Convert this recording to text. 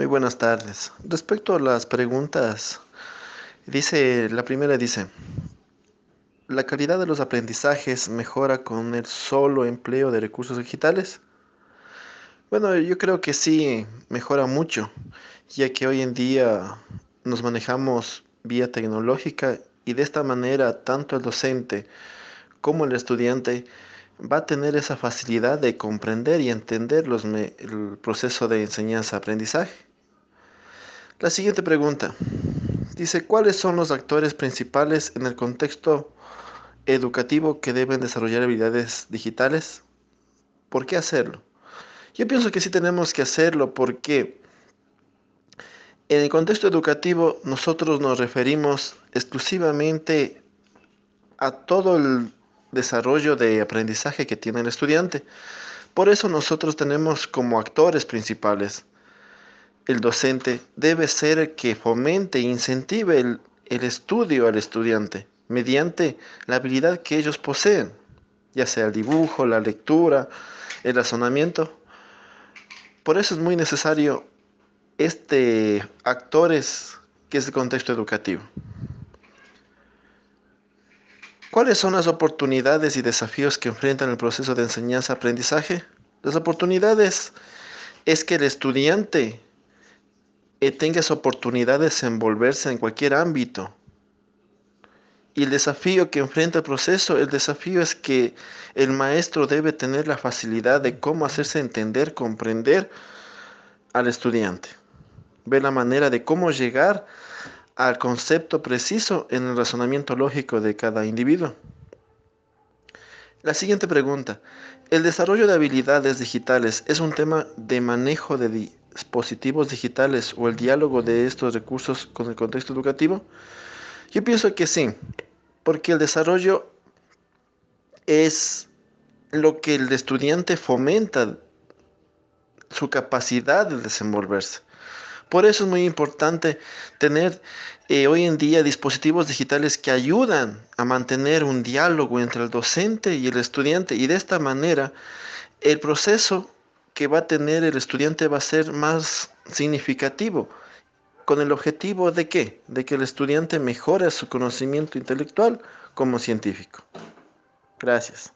Muy buenas tardes. Respecto a las preguntas, dice, la primera dice, ¿la calidad de los aprendizajes mejora con el solo empleo de recursos digitales? Bueno, yo creo que sí, mejora mucho, ya que hoy en día nos manejamos vía tecnológica y de esta manera tanto el docente como el estudiante va a tener esa facilidad de comprender y entender los el proceso de enseñanza-aprendizaje. La siguiente pregunta dice, ¿cuáles son los actores principales en el contexto educativo que deben desarrollar habilidades digitales? ¿Por qué hacerlo? Yo pienso que sí tenemos que hacerlo porque en el contexto educativo nosotros nos referimos exclusivamente a todo el desarrollo de aprendizaje que tiene el estudiante. Por eso nosotros tenemos como actores principales. El docente debe ser el que fomente e incentive el, el estudio al estudiante mediante la habilidad que ellos poseen, ya sea el dibujo, la lectura, el razonamiento. Por eso es muy necesario este actores que es el contexto educativo. ¿Cuáles son las oportunidades y desafíos que enfrentan el proceso de enseñanza-aprendizaje? Las oportunidades es que el estudiante eh, tenga esa oportunidad de desenvolverse en cualquier ámbito. Y el desafío que enfrenta el proceso, el desafío es que el maestro debe tener la facilidad de cómo hacerse entender, comprender al estudiante. Ver la manera de cómo llegar al concepto preciso en el razonamiento lógico de cada individuo. La siguiente pregunta. ¿El desarrollo de habilidades digitales es un tema de manejo de dispositivos digitales o el diálogo de estos recursos con el contexto educativo? Yo pienso que sí, porque el desarrollo es lo que el estudiante fomenta su capacidad de desenvolverse. Por eso es muy importante tener eh, hoy en día dispositivos digitales que ayudan a mantener un diálogo entre el docente y el estudiante y de esta manera el proceso que va a tener el estudiante va a ser más significativo con el objetivo de qué? De que el estudiante mejore su conocimiento intelectual como científico. Gracias.